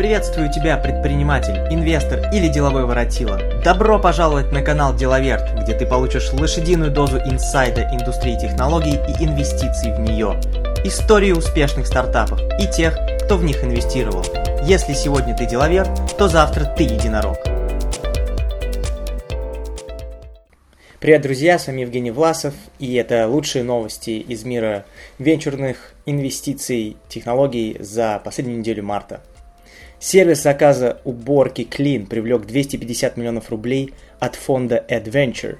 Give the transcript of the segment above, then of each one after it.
Приветствую тебя, предприниматель, инвестор или деловой воротила. Добро пожаловать на канал Деловерт, где ты получишь лошадиную дозу инсайда индустрии технологий и инвестиций в нее. Истории успешных стартапов и тех, кто в них инвестировал. Если сегодня ты деловер, то завтра ты единорог. Привет, друзья, с вами Евгений Власов, и это лучшие новости из мира венчурных инвестиций, технологий за последнюю неделю марта. Сервис заказа уборки Clean привлек 250 миллионов рублей от фонда Adventure.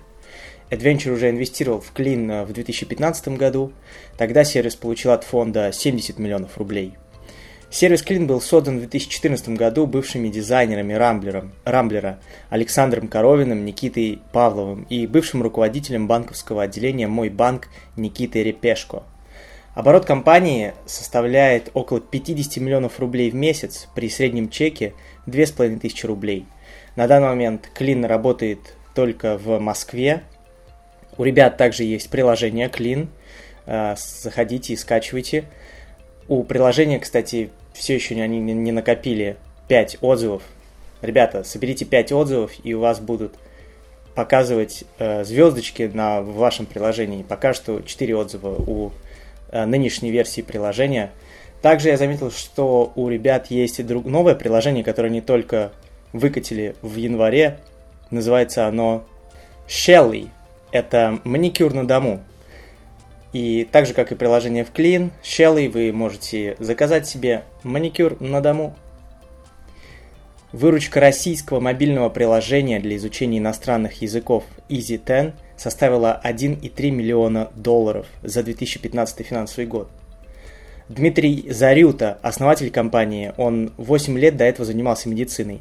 Adventure уже инвестировал в Clean в 2015 году, тогда сервис получил от фонда 70 миллионов рублей – Сервис Clean был создан в 2014 году бывшими дизайнерами Рамблером, Рамблера Александром Коровиным, Никитой Павловым и бывшим руководителем банковского отделения «Мой банк» Никитой Репешко. Оборот компании составляет около 50 миллионов рублей в месяц при среднем чеке 2500 рублей. На данный момент Clean работает только в Москве. У ребят также есть приложение Clean. Э, заходите и скачивайте. У приложения, кстати, все еще они не накопили 5 отзывов. Ребята, соберите 5 отзывов, и у вас будут показывать э, звездочки на вашем приложении. Пока что 4 отзыва у э, нынешней версии приложения. Также я заметил, что у ребят есть и друг, новое приложение, которое они только выкатили в январе. Называется оно Shelly. Это маникюр на дому. И так же, как и приложение в Clean, Shelly, вы можете заказать себе маникюр на дому. Выручка российского мобильного приложения для изучения иностранных языков Easy 10 составила 1,3 миллиона долларов за 2015 финансовый год. Дмитрий Зарюта, основатель компании, он 8 лет до этого занимался медициной,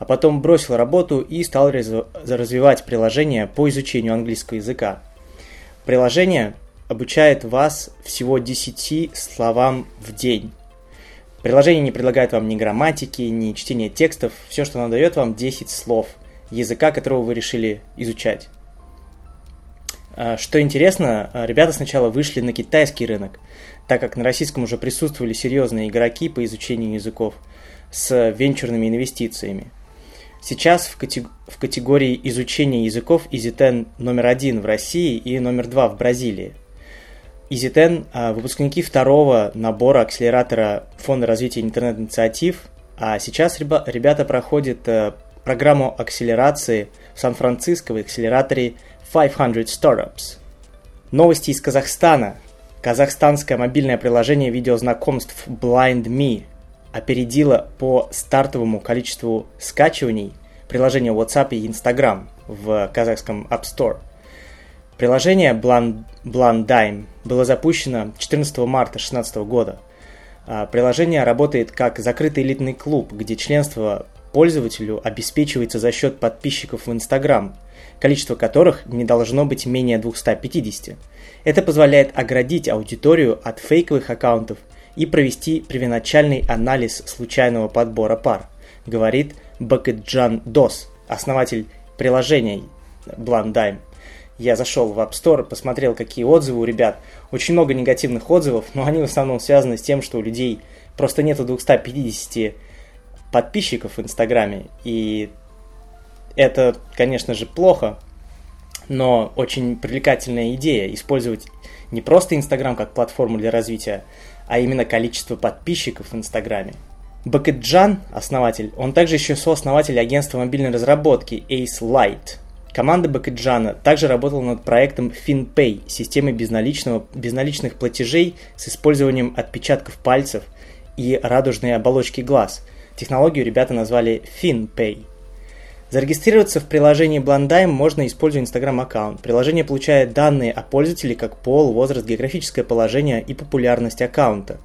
а потом бросил работу и стал развивать приложение по изучению английского языка. Приложение обучает вас всего 10 словам в день. Приложение не предлагает вам ни грамматики, ни чтения текстов. Все, что оно дает вам, 10 слов языка, которого вы решили изучать. А, что интересно, а, ребята сначала вышли на китайский рынок, так как на российском уже присутствовали серьезные игроки по изучению языков с венчурными инвестициями. Сейчас в, катег... в категории изучения языков EasyTen номер один в России и номер два в Бразилии – EasyTen а, – выпускники второго набора акселератора Фонда развития интернет-инициатив, а сейчас ребята проходят э, программу акселерации в Сан-Франциско в акселераторе 500 Startups. Новости из Казахстана. Казахстанское мобильное приложение видеознакомств BlindMe опередило по стартовому количеству скачиваний приложение WhatsApp и Instagram в казахском App Store – Приложение Blandime было запущено 14 марта 2016 года. А, приложение работает как закрытый элитный клуб, где членство пользователю обеспечивается за счет подписчиков в Instagram, количество которых не должно быть менее 250. Это позволяет оградить аудиторию от фейковых аккаунтов и провести первоначальный анализ случайного подбора пар, говорит Бакетджан Дос, основатель приложения Blandime. Я зашел в App Store, посмотрел, какие отзывы у ребят. Очень много негативных отзывов, но они в основном связаны с тем, что у людей просто нету 250 подписчиков в Инстаграме. И это, конечно же, плохо, но очень привлекательная идея использовать не просто Инстаграм как платформу для развития, а именно количество подписчиков в Инстаграме. Бакетджан, основатель, он также еще сооснователь агентства мобильной разработки Ace Light – Команда Бакаджана также работала над проектом FinPay, системой безналичного, безналичных платежей с использованием отпечатков пальцев и радужной оболочки глаз. Технологию ребята назвали FinPay. Зарегистрироваться в приложении Blandime можно, используя Instagram-аккаунт. Приложение получает данные о пользователе как пол, возраст, географическое положение и популярность аккаунта.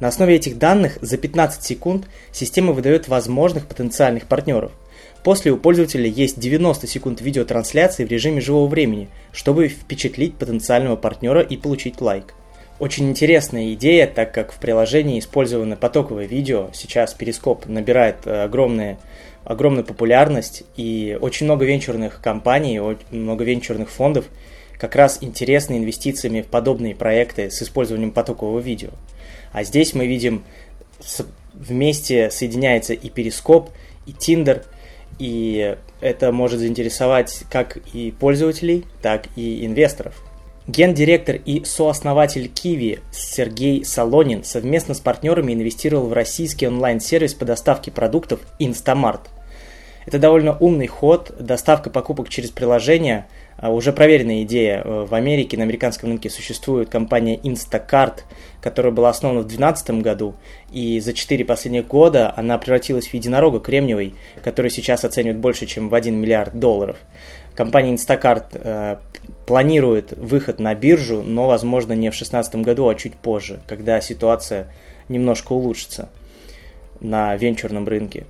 На основе этих данных за 15 секунд система выдает возможных потенциальных партнеров – После у пользователя есть 90 секунд видеотрансляции в режиме живого времени, чтобы впечатлить потенциального партнера и получить лайк. Очень интересная идея, так как в приложении использовано потоковое видео. Сейчас Перископ набирает э, огромные, огромную популярность, и очень много венчурных компаний, много венчурных фондов как раз интересны инвестициями в подобные проекты с использованием потокового видео. А здесь мы видим вместе соединяется и Перископ, и Tinder, и это может заинтересовать как и пользователей, так и инвесторов. Гендиректор и сооснователь Kiwi Сергей Солонин совместно с партнерами инвестировал в российский онлайн-сервис по доставке продуктов Instamart. Это довольно умный ход, доставка покупок через приложение – а, уже проверенная идея. Э, в Америке, на американском рынке существует компания Instacart, которая была основана в 2012 году, и за 4 последних года она превратилась в единорога кремниевой, который сейчас оценивают больше, чем в 1 миллиард долларов. Компания Instacart планирует выход на биржу, но, возможно, не в 2016 году, а чуть позже, когда ситуация немножко улучшится на венчурном рынке.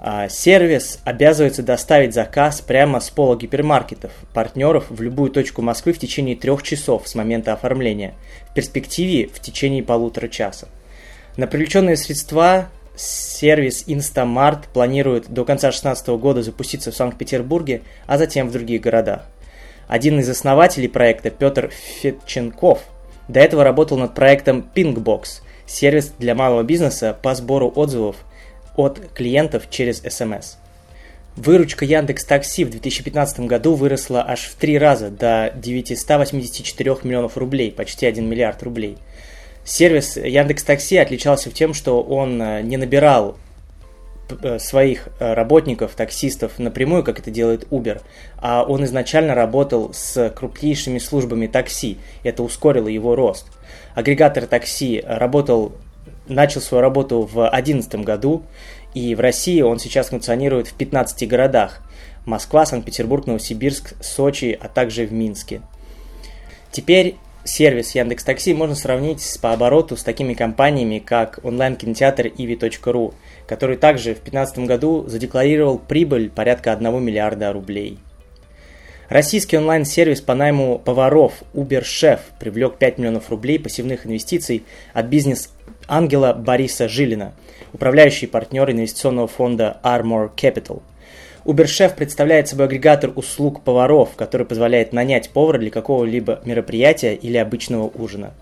А, сервис обязывается доставить заказ прямо с пола гипермаркетов, партнеров в любую точку Москвы в течение трех часов с момента оформления, в перспективе в течение полутора часа. На привлеченные средства сервис Instamart планирует до конца 2016 года запуститься в Санкт-Петербурге, а затем в других городах. Один из основателей проекта Петр Фетченков до этого работал над проектом Pinkbox, сервис для малого бизнеса по сбору отзывов от клиентов через СМС. Выручка Яндекс Такси в 2015 году выросла аж в три раза до 984 миллионов рублей, почти 1 миллиард рублей. Сервис Яндекс Такси отличался тем, что он э, не набирал своих э, работников, таксистов напрямую, как это делает Uber, а он изначально работал с крупнейшими службами такси. Это ускорило его рост. Агрегатор такси работал начал свою работу в 2011 году, и в России он сейчас функционирует в 15 городах. Москва, Санкт-Петербург, Новосибирск, Сочи, а также в Минске. Теперь сервис Яндекс Такси можно сравнить по обороту с такими компаниями, как онлайн-кинотеатр ivi.ru, который также в 2015 году задекларировал прибыль порядка 1 миллиарда рублей. Российский онлайн-сервис по найму поваров Uber Chef привлек 5 миллионов рублей пассивных инвестиций от бизнес-ангела Бориса Жилина, управляющий партнер инвестиционного фонда Armor Capital. UberChef представляет собой агрегатор услуг поваров, который позволяет нанять повара для какого-либо мероприятия или обычного ужина.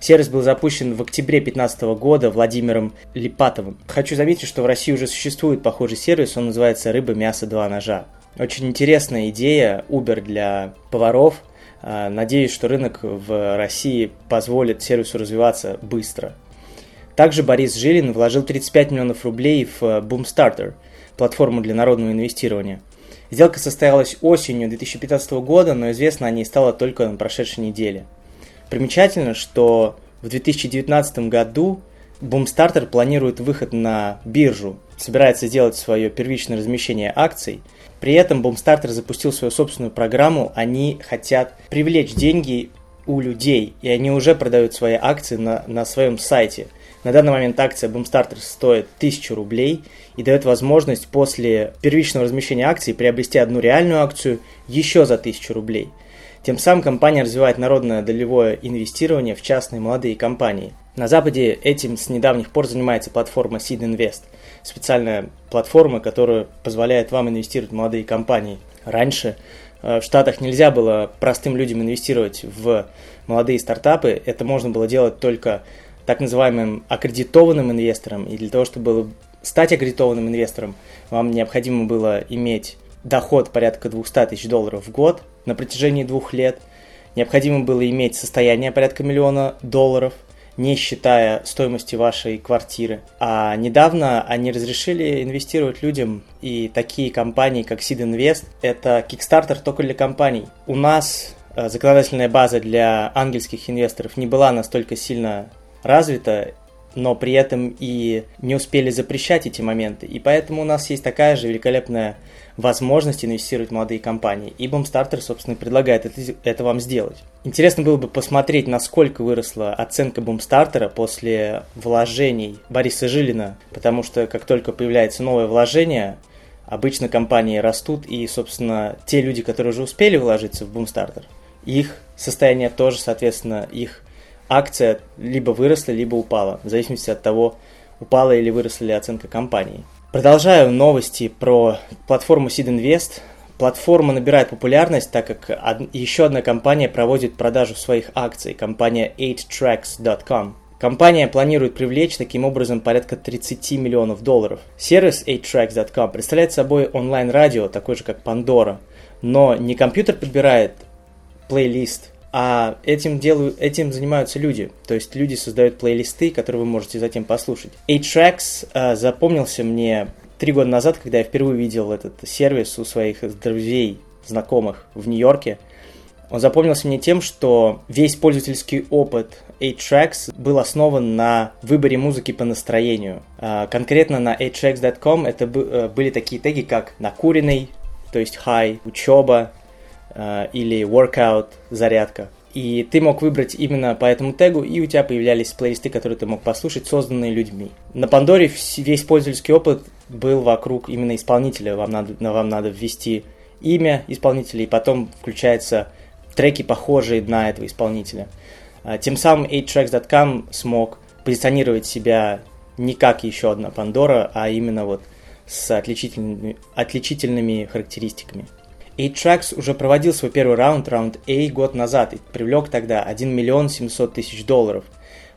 Сервис был запущен в октябре 2015 года Владимиром Липатовым. Хочу заметить, что в России уже существует похожий сервис, он называется «Рыба, мясо, два ножа». Очень интересная идея Uber для поваров. А, надеюсь, что рынок в России позволит сервису развиваться быстро. Также Борис Жилин вложил 35 миллионов рублей в Boomstarter, платформу для народного инвестирования. Сделка состоялась осенью 2015 года, но известно о ней стало только на прошедшей неделе. Примечательно, что в 2019 году Boomstarter планирует выход на биржу, собирается сделать свое первичное размещение акций – при этом Boomstarter запустил свою собственную программу, они хотят привлечь деньги у людей, и они уже продают свои акции на, на своем сайте. На данный момент акция Boomstarter стоит 1000 рублей и дает возможность после первичного размещения акций приобрести одну реальную акцию еще за 1000 рублей. Тем самым компания развивает народное долевое инвестирование в частные молодые компании. На Западе этим с недавних пор занимается платформа Seed Invest – специальная платформа, которая позволяет вам инвестировать в молодые компании. Раньше э, в Штатах нельзя было простым людям инвестировать в молодые стартапы. Это можно было делать только так называемым аккредитованным инвестором. И для того, чтобы стать аккредитованным инвестором, вам необходимо было иметь доход порядка 200 тысяч долларов в год на протяжении двух лет. Необходимо было иметь состояние порядка миллиона долларов – не считая стоимости вашей квартиры. А недавно они разрешили инвестировать людям, и такие компании, как Seed Invest, это Kickstarter только для компаний. У нас э, законодательная база для ангельских инвесторов не была настолько сильно развита, но при этом и не успели запрещать эти моменты. И поэтому у нас есть такая же великолепная возможность инвестировать в молодые компании. И Boomstarter, собственно, предлагает это, это вам сделать. Интересно было бы посмотреть, насколько выросла оценка Boomstarter после вложений Бориса Жилина, потому что как только появляется новое вложение, обычно компании растут, и, собственно, те люди, которые уже успели вложиться в Boomstarter, их состояние тоже, соответственно, их акция либо выросла, либо упала, в зависимости от того, упала или выросла ли оценка компании. Продолжаю новости про платформу Seed Invest. Платформа набирает популярность, так как еще одна компания проводит продажу своих акций, компания 8tracks.com. Компания планирует привлечь таким образом порядка 30 миллионов долларов. Сервис 8tracks.com представляет собой онлайн-радио, такой же как Pandora, но не компьютер подбирает плейлист, а этим, делают, этим занимаются люди. То есть люди создают плейлисты, которые вы можете затем послушать. 8tracks э, запомнился мне три года назад, когда я впервые видел этот сервис у своих друзей, знакомых в Нью-Йорке. Он запомнился мне тем, что весь пользовательский опыт 8tracks был основан на выборе музыки по настроению. А, конкретно на 8tracks.com это э, были такие теги, как накуренный, то есть high, учеба а, или workout, зарядка. И ты мог выбрать именно по этому тегу, и у тебя появлялись плейлисты, которые ты мог послушать, созданные людьми. На Пандоре весь пользовательский опыт был вокруг именно исполнителя. Вам надо, вам надо ввести имя исполнителя, и потом включаются треки, похожие на этого исполнителя. А, тем самым 8tracks.com смог позиционировать себя не как еще одна Пандора, а именно вот с отличительными, отличительными характеристиками. 8tracks уже проводил свой первый раунд, раунд A, год назад и привлек тогда 1 миллион 700 тысяч долларов.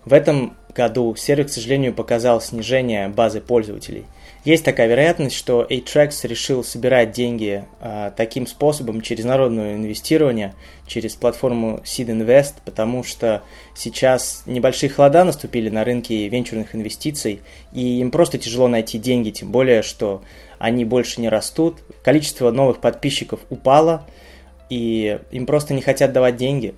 В этом году сервис, к сожалению, показал снижение базы пользователей – есть такая вероятность, что A-Tracks решил собирать деньги а, таким способом через народное инвестирование, через платформу Seed Invest, потому что сейчас небольшие холода наступили на рынке венчурных инвестиций, и им просто тяжело найти деньги, тем более, что они больше не растут, количество новых подписчиков упало, и им просто не хотят давать деньги.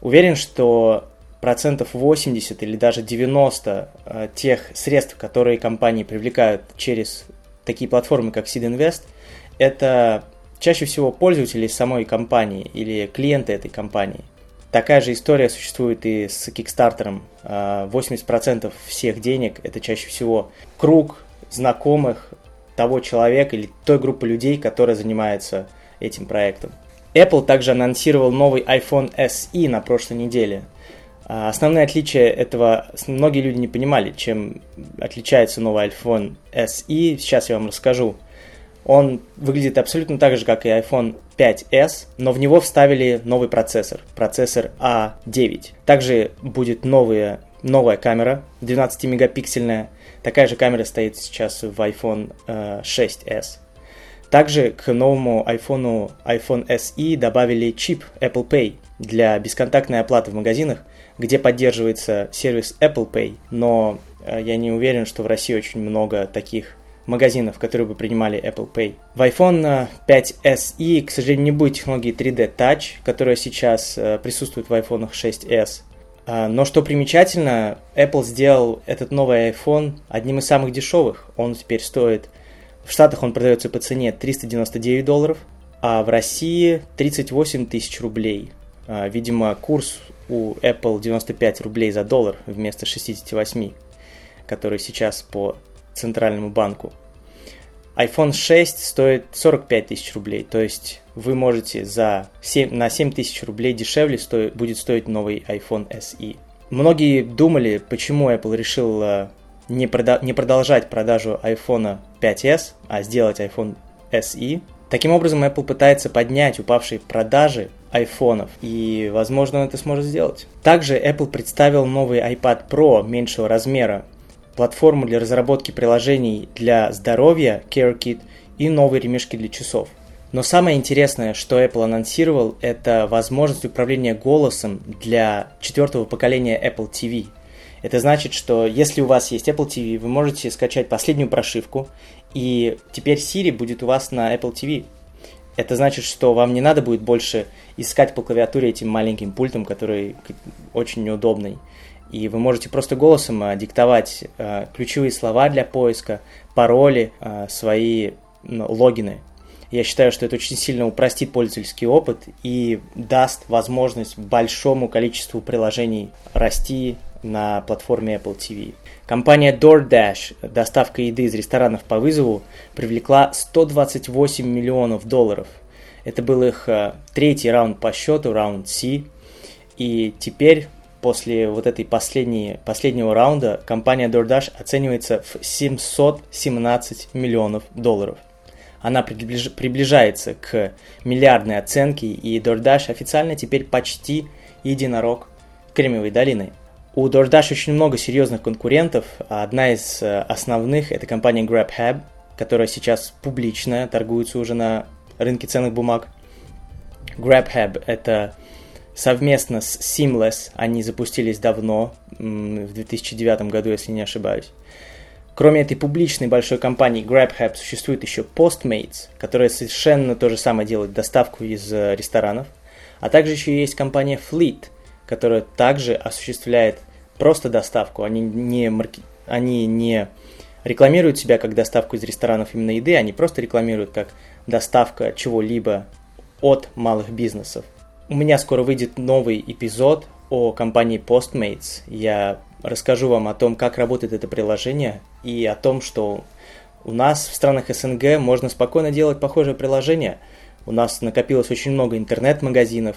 Уверен, что процентов 80 или даже 90 э, тех средств, которые компании привлекают через такие платформы, как Seed Invest, это чаще всего пользователи самой компании или клиенты этой компании. Такая же история существует и с Kickstarter. 80% э, всех денег это чаще всего круг знакомых того человека или той группы людей, которая занимается этим проектом. Apple также анонсировал новый iPhone SE на прошлой неделе. А, основное отличие этого, многие люди не понимали, чем отличается новый iPhone SE, сейчас я вам расскажу. Он выглядит абсолютно так же, как и iPhone 5s, но в него вставили новый процессор, процессор A9. Также будет новая, новая камера, 12-мегапиксельная. Такая же камера стоит сейчас в iPhone 6s. Э, Также к новому iPhone, iPhone SE добавили чип Apple Pay для бесконтактной оплаты в магазинах – где поддерживается сервис Apple Pay, но э, я не уверен, что в России очень много таких магазинов, которые бы принимали Apple Pay. В iPhone 5s и, к сожалению, не будет технологии 3D Touch, которая сейчас э, присутствует в iPhone 6s. А, но что примечательно, Apple сделал этот новый iPhone одним из самых дешевых. Он теперь стоит... В Штатах он продается по цене 399 долларов, а в России 38 тысяч рублей. А, видимо, курс у Apple 95 рублей за доллар вместо 68, который сейчас по центральному банку. iPhone 6 стоит 45 тысяч рублей, то есть вы можете за 7, на 7 тысяч рублей дешевле стоит, будет стоить новый iPhone SE. Многие думали, почему Apple решил не, прода- не продолжать продажу iPhone 5s, а сделать iPhone SE. Таким образом, Apple пытается поднять упавшие продажи айфонов, и, возможно, он это сможет сделать. Также Apple представил новый iPad Pro меньшего размера, платформу для разработки приложений для здоровья CareKit и новые ремешки для часов. Но самое интересное, что Apple анонсировал, это возможность управления голосом для четвертого поколения Apple TV. Это значит, что если у вас есть Apple TV, вы можете скачать последнюю прошивку, и теперь Siri будет у вас на Apple TV. Это значит, что вам не надо будет больше искать по клавиатуре этим маленьким пультом, который очень неудобный. И вы можете просто голосом а, диктовать а, ключевые слова для поиска, пароли, а, свои логины. Я считаю, что это очень сильно упростит пользовательский опыт и даст возможность большому количеству приложений расти на платформе Apple TV. Компания DoorDash, доставка еды из ресторанов по вызову, привлекла 128 миллионов долларов. Это был их э, третий раунд по счету, раунд C. И теперь, после вот этой последней, последнего раунда, компания DoorDash оценивается в 717 миллионов долларов. Она приближ... приближается к миллиардной оценке, и DoorDash официально теперь почти единорог Кремниевой долины. У DoorDash очень много серьезных конкурентов. Одна из э, основных – это компания GrabHub, которая сейчас публичная, торгуется уже на рынке ценных бумаг. GrabHub – это совместно с Seamless, они запустились давно, в 2009 году, если не ошибаюсь. Кроме этой публичной большой компании GrabHub существует еще Postmates, которая совершенно то же самое делает доставку из э, ресторанов. А также еще есть компания Fleet, которая также осуществляет просто доставку. Они не, марки... они не рекламируют себя как доставку из ресторанов именно еды, они просто рекламируют как доставка чего-либо от малых бизнесов. У меня скоро выйдет новый эпизод о компании Postmates. Я расскажу вам о том, как работает это приложение и о том, что у нас в странах СНГ можно спокойно делать похожее приложение. У нас накопилось очень много интернет-магазинов,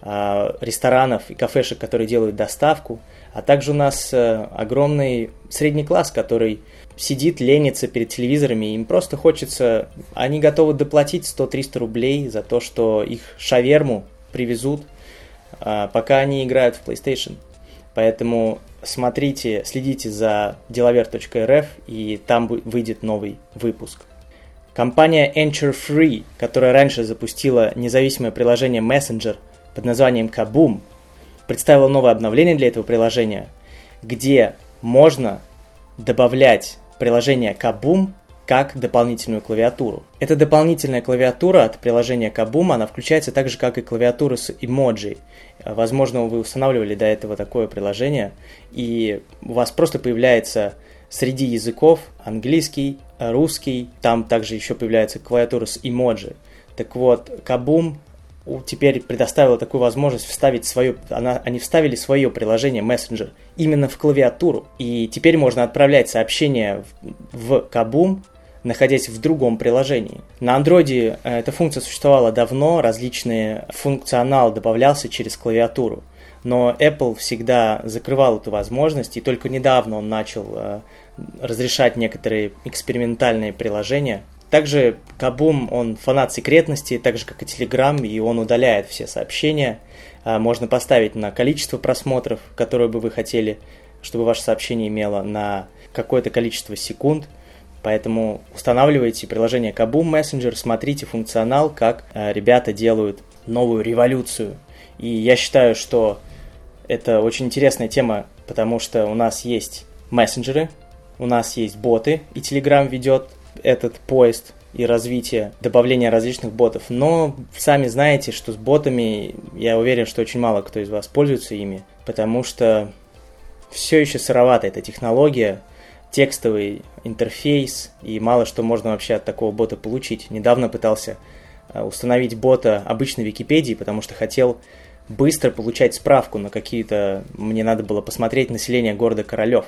а, ресторанов и кафешек, которые делают доставку, а также у нас э, огромный средний класс, который сидит, ленится перед телевизорами, им просто хочется, они готовы доплатить 100-300 рублей за то, что их шаверму привезут, а, пока они играют в PlayStation. Поэтому смотрите, следите за деловер.рф, и там выйдет новый выпуск. Компания Enter Free, которая раньше запустила независимое приложение Messenger под названием Kaboom, представила новое обновление для этого приложения, где можно добавлять приложение Kaboom как дополнительную клавиатуру. Эта дополнительная клавиатура от приложения Kaboom, она включается так же, как и клавиатура с эмоджи. Возможно, вы устанавливали до этого такое приложение, и у вас просто появляется среди языков английский, русский, там также еще появляется клавиатура с эмоджи. Так вот, Kaboom теперь предоставила такую возможность вставить свое, она, они вставили свое приложение Messenger именно в клавиатуру. И теперь можно отправлять сообщения в, в Kaboom находясь в другом приложении. На андроиде э, эта функция существовала давно, различный функционал добавлялся через клавиатуру. Но Apple всегда закрывал эту возможность, и только недавно он начал э, разрешать некоторые экспериментальные приложения. Также Кабум, он фанат секретности, так же как и Telegram, и он удаляет все сообщения. Э, можно поставить на количество просмотров, которое бы вы хотели, чтобы ваше сообщение имело на какое-то количество секунд – Поэтому устанавливайте приложение Kaboom Messenger, смотрите функционал, как э, ребята делают новую революцию. И я считаю, что это очень интересная тема, потому что у нас есть мессенджеры, у нас есть боты, и Telegram ведет этот поезд и развитие, добавление различных ботов. Но сами знаете, что с ботами, я уверен, что очень мало кто из вас пользуется ими, потому что все еще сыровата эта технология, текстовый интерфейс, и мало что можно вообще от такого бота получить. Недавно пытался э, установить бота обычной Википедии, потому что хотел быстро получать справку на какие-то... Мне надо было посмотреть население города Королев,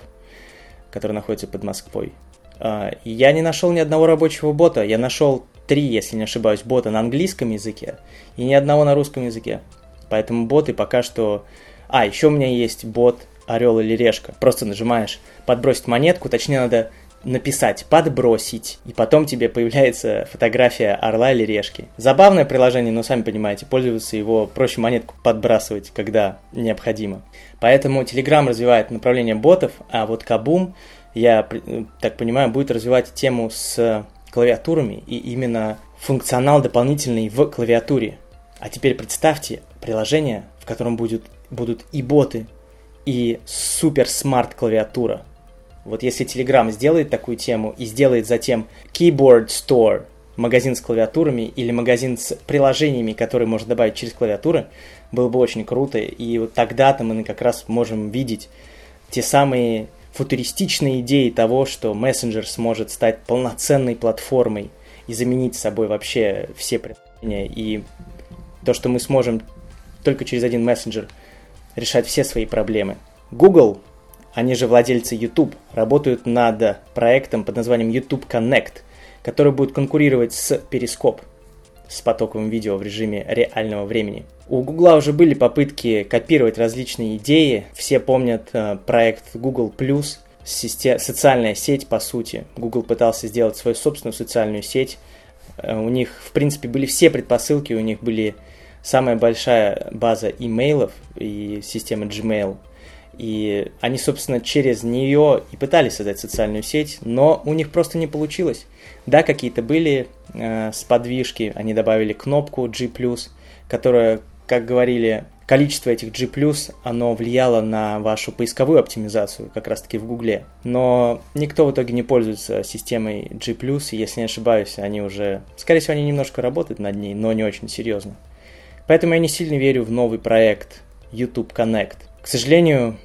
который находится под Москвой. А, я не нашел ни одного рабочего бота. Я нашел три, если не ошибаюсь, бота на английском языке и ни одного на русском языке. Поэтому боты пока что... А, еще у меня есть бот орел или решка. Просто нажимаешь подбросить монетку, точнее надо написать «подбросить», и потом тебе появляется фотография орла или решки. Забавное приложение, но сами понимаете, пользоваться его проще монетку подбрасывать, когда необходимо. Поэтому Telegram развивает направление ботов, а вот Kaboom, я так понимаю, будет развивать тему с клавиатурами и именно функционал дополнительный в клавиатуре. А теперь представьте приложение, в котором будет, будут и боты, и супер смарт клавиатура. Вот если Telegram сделает такую тему и сделает затем Keyboard Store, магазин с клавиатурами или магазин с приложениями, которые можно добавить через клавиатуры, было бы очень круто. И вот тогда-то мы как раз можем видеть те самые футуристичные идеи того, что мессенджер сможет стать полноценной платформой и заменить собой вообще все приложения. И то, что мы сможем только через один мессенджер решать все свои проблемы. Google, они же владельцы YouTube, работают над проектом под названием YouTube Connect, который будет конкурировать с Periscope, с потоковым видео в режиме реального времени. У Google уже были попытки копировать различные идеи. Все помнят э, проект Google+, социальная сеть по сути. Google пытался сделать свою собственную социальную сеть. Э, у них, в принципе, были все предпосылки, у них были самая большая база имейлов и система Gmail. И они, собственно, через нее и пытались создать социальную сеть, но у них просто не получилось. Да, какие-то были э, сподвижки, они добавили кнопку G+, которая, как говорили, количество этих G+, оно влияло на вашу поисковую оптимизацию, как раз-таки в Гугле. Но никто в итоге не пользуется системой G+, и если не ошибаюсь, они уже... Скорее всего, они немножко работают над ней, но не очень серьезно. Поэтому я не сильно верю в новый проект YouTube Connect. К сожалению,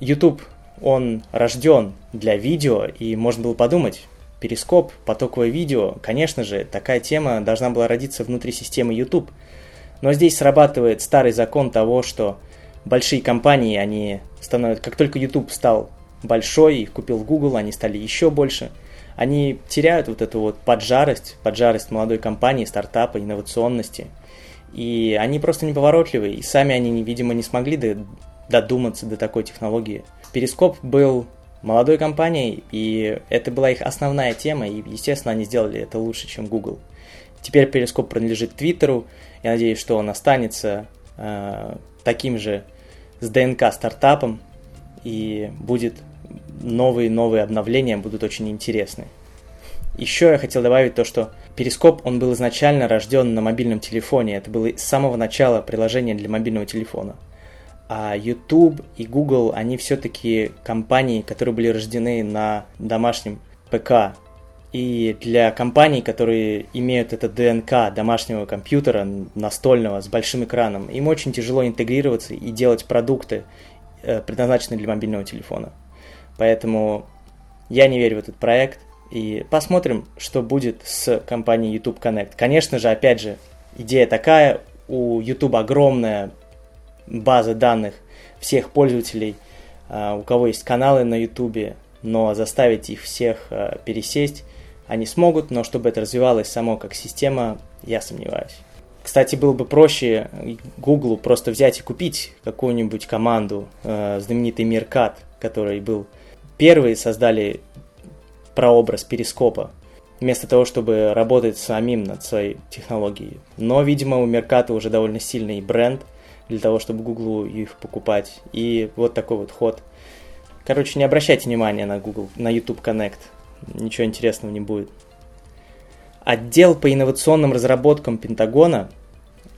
YouTube, он рожден для видео, и можно было подумать, перископ, потоковое видео, конечно же, такая тема должна была родиться внутри системы YouTube – но здесь срабатывает старый закон того, что большие компании, они становятся, как только YouTube стал большой, их купил Google, они стали еще больше, они теряют вот эту вот поджарость, поджарость молодой компании, стартапа, инновационности. И они просто неповоротливые, и сами они, видимо, не смогли додуматься до такой технологии. Перископ был молодой компанией, и это была их основная тема, и, естественно, они сделали это лучше, чем Google. Теперь Перископ принадлежит Твиттеру, я надеюсь, что он останется э, таким же с ДНК стартапом и будет новые новые обновления будут очень интересны. Еще я хотел добавить то, что Перископ, он был изначально рожден на мобильном телефоне. Это было с самого начала приложение для мобильного телефона. А YouTube и Google, они все-таки компании, которые были рождены на домашнем ПК, и для компаний, которые имеют это ДНК домашнего компьютера, настольного, с большим экраном, им очень тяжело интегрироваться и делать продукты, э, предназначенные для мобильного телефона. Поэтому я не верю в этот проект. И посмотрим, что будет с компанией YouTube Connect. Конечно же, опять же, идея такая, у YouTube огромная база данных всех пользователей, э, у кого есть каналы на YouTube, но заставить их всех э, пересесть они смогут, но чтобы это развивалось само как система, я сомневаюсь. Кстати, было бы проще Google просто взять и купить какую-нибудь команду, э, знаменитый Миркат, который был первые создали прообраз перископа, вместо того, чтобы работать самим над своей технологией. Но, видимо, у Мерката уже довольно сильный бренд для того, чтобы Google их покупать. И вот такой вот ход. Короче, не обращайте внимания на Google, на YouTube Connect ничего интересного не будет. Отдел по инновационным разработкам Пентагона,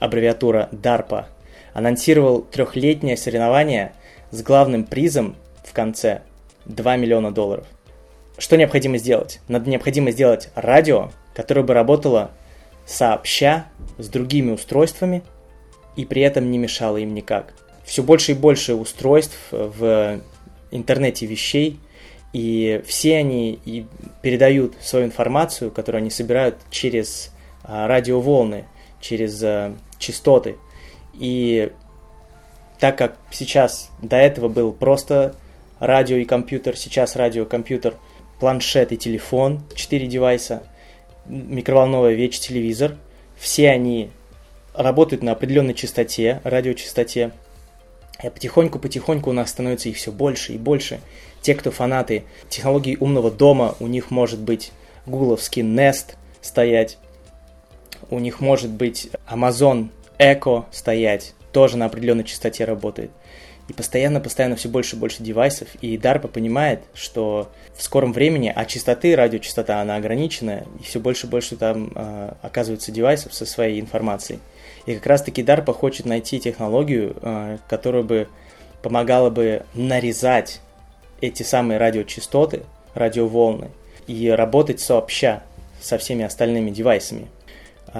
аббревиатура DARPA, анонсировал трехлетнее соревнование с главным призом в конце 2 миллиона долларов. Что необходимо сделать? Надо необходимо сделать радио, которое бы работало сообща с другими устройствами и при этом не мешало им никак. Все больше и больше устройств в интернете вещей и все они и передают свою информацию, которую они собирают через а, радиоволны, через а, частоты. И так как сейчас до этого был просто радио и компьютер, сейчас радио, компьютер, планшет и телефон, 4 девайса, микроволновая вещь, телевизор, все они работают на определенной частоте, радиочастоте, и потихоньку-потихоньку у нас становится их все больше и больше. Те, кто фанаты технологий умного дома, у них может быть гугловский Nest стоять, у них может быть Amazon Echo стоять, тоже на определенной частоте работает. И постоянно-постоянно все больше и больше девайсов, и DARPA понимает, что в скором времени, а частоты, радиочастота, она ограничена, и все больше и больше там э, оказывается девайсов со своей информацией. И как раз-таки DARPA хочет найти технологию, э, которая бы помогала бы нарезать эти самые радиочастоты, радиоволны, и работать сообща со всеми остальными девайсами.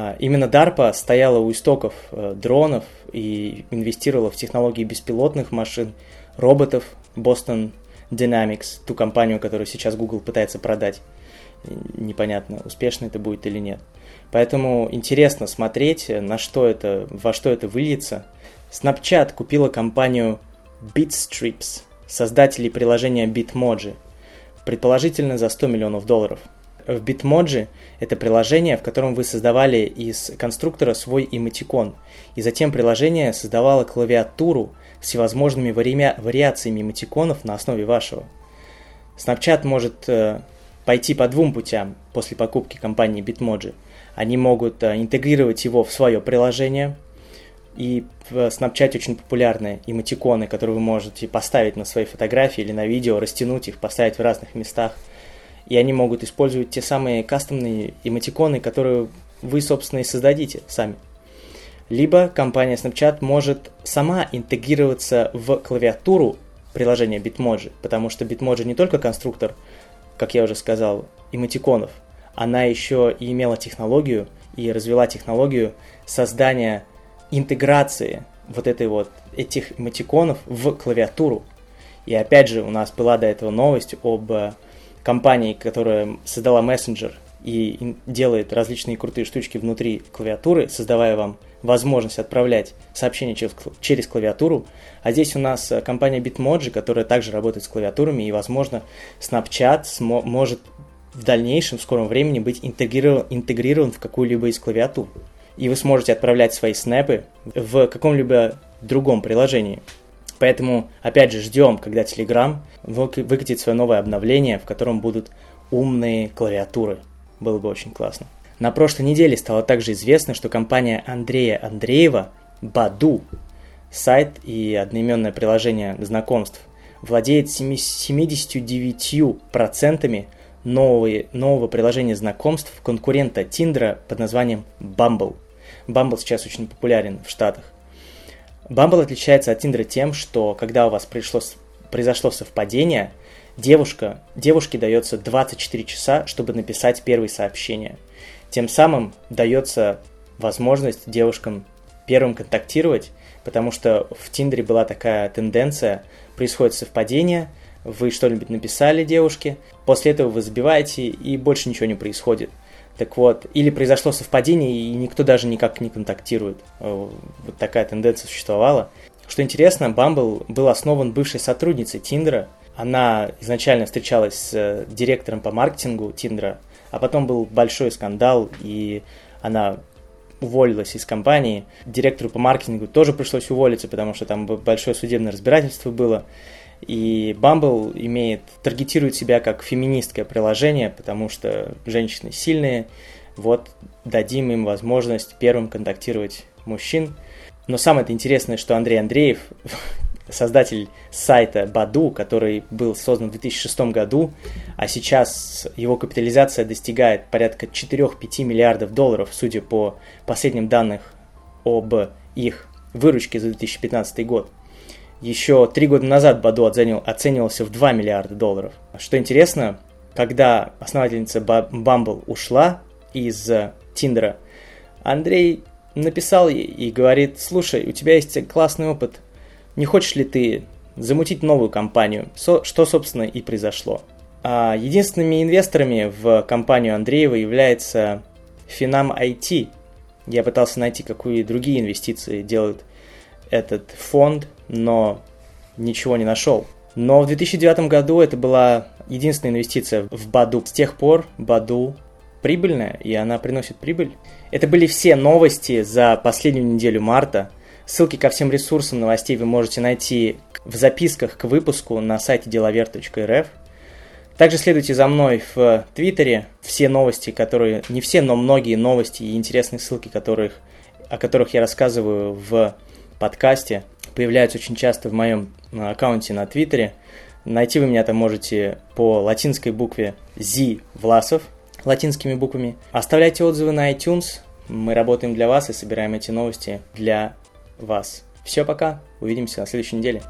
А, именно DARPA стояла у истоков э, дронов и инвестировала в технологии беспилотных машин, роботов, Boston Dynamics, ту компанию, которую сейчас Google пытается продать. Непонятно, успешно это будет или нет. Поэтому интересно смотреть, на что это, во что это выльется. Snapchat купила компанию Bitstrips, создателей приложения Bitmoji, предположительно за 100 миллионов долларов. В Bitmoji это приложение, в котором вы создавали из конструктора свой эмотикон, и затем приложение создавало клавиатуру с всевозможными вари... вариациями эмотиконов на основе вашего. Snapchat может э, пойти по двум путям после покупки компании Bitmoji – они могут э, интегрировать его в свое приложение, И в Snapchat очень популярны эмотиконы, которые вы можете поставить на свои фотографии или на видео, растянуть их, поставить в разных местах. И они могут использовать те самые кастомные эмотиконы, которые вы, собственно, и создадите сами. Либо компания Snapchat может сама интегрироваться в клавиатуру приложения Bitmoji, потому что Bitmoji не только конструктор, как я уже сказал, эмотиконов, она еще и имела технологию и развела технологию создания интеграции вот этой вот этих эмотиконов в клавиатуру. И опять же, у нас была до этого новость об э, компании, которая создала мессенджер и делает различные крутые штучки внутри клавиатуры, создавая вам возможность отправлять сообщения через, клавиатуру. А здесь у нас э, компания Bitmoji, которая также работает с клавиатурами, и, возможно, Snapchat смо- может в дальнейшем, в скором времени быть интегрирован, интегрирован в какую-либо из клавиатур. И вы сможете отправлять свои снэпы в каком-либо другом приложении. Поэтому, опять же, ждем, когда Telegram выкатит свое новое обновление, в котором будут умные клавиатуры. Было бы очень классно. На прошлой неделе стало также известно, что компания Андрея Андреева Баду, сайт и одноименное приложение знакомств, владеет 79% нового, нового приложения знакомств конкурента Тиндера под названием Bumble. Bumble сейчас очень популярен в Штатах. Bumble отличается от Тиндера тем, что когда у вас пришло, произошло совпадение, девушка, девушке дается 24 часа, чтобы написать первые сообщения – тем самым дается возможность девушкам первым контактировать, потому что в Тиндере была такая тенденция, происходит совпадение, вы что-нибудь написали девушке, после этого вы забиваете и больше ничего не происходит. Так вот, или произошло совпадение, и никто даже никак не контактирует. Э, вот такая тенденция существовала. Что интересно, Bumble был основан бывшей сотрудницей Тиндера. Она изначально встречалась с э, директором по маркетингу Тиндера а потом был большой скандал, и она уволилась из компании. Директору по маркетингу тоже пришлось уволиться, потому что там большое судебное разбирательство было. И Bumble имеет, таргетирует себя как феминистское приложение, потому что женщины сильные. Вот дадим им возможность первым контактировать мужчин. Но самое интересное, что Андрей Андреев, создатель сайта Баду, который был создан в 2006 году, а сейчас его капитализация достигает порядка 4-5 миллиардов долларов, судя по последним данным об их выручке за 2015 год. Еще три года назад Баду оценил, оценивался в 2 миллиарда долларов. Что интересно, когда основательница Bumble ушла из Тиндера, Андрей написал ей и говорит, слушай, у тебя есть классный опыт не хочешь ли ты замутить новую компанию, что, собственно, и произошло. А единственными инвесторами в компанию Андреева является Finam IT. Я пытался найти, какие другие инвестиции делает этот фонд, но ничего не нашел. Но в 2009 году это была единственная инвестиция в Баду. С тех пор Баду прибыльная, и она приносит прибыль. Это были все новости за последнюю неделю марта. Ссылки ко всем ресурсам новостей вы можете найти в записках к выпуску на сайте деловер.рф. Также следуйте за мной в Твиттере. Все новости, которые... Не все, но многие новости и интересные ссылки, которых, о которых я рассказываю в подкасте, появляются очень часто в моем э, аккаунте на Твиттере. Найти вы меня там можете по латинской букве Z Власов, латинскими буквами. Оставляйте отзывы на iTunes. Мы работаем для вас и собираем эти новости для вас. Все, пока. Увидимся на следующей неделе.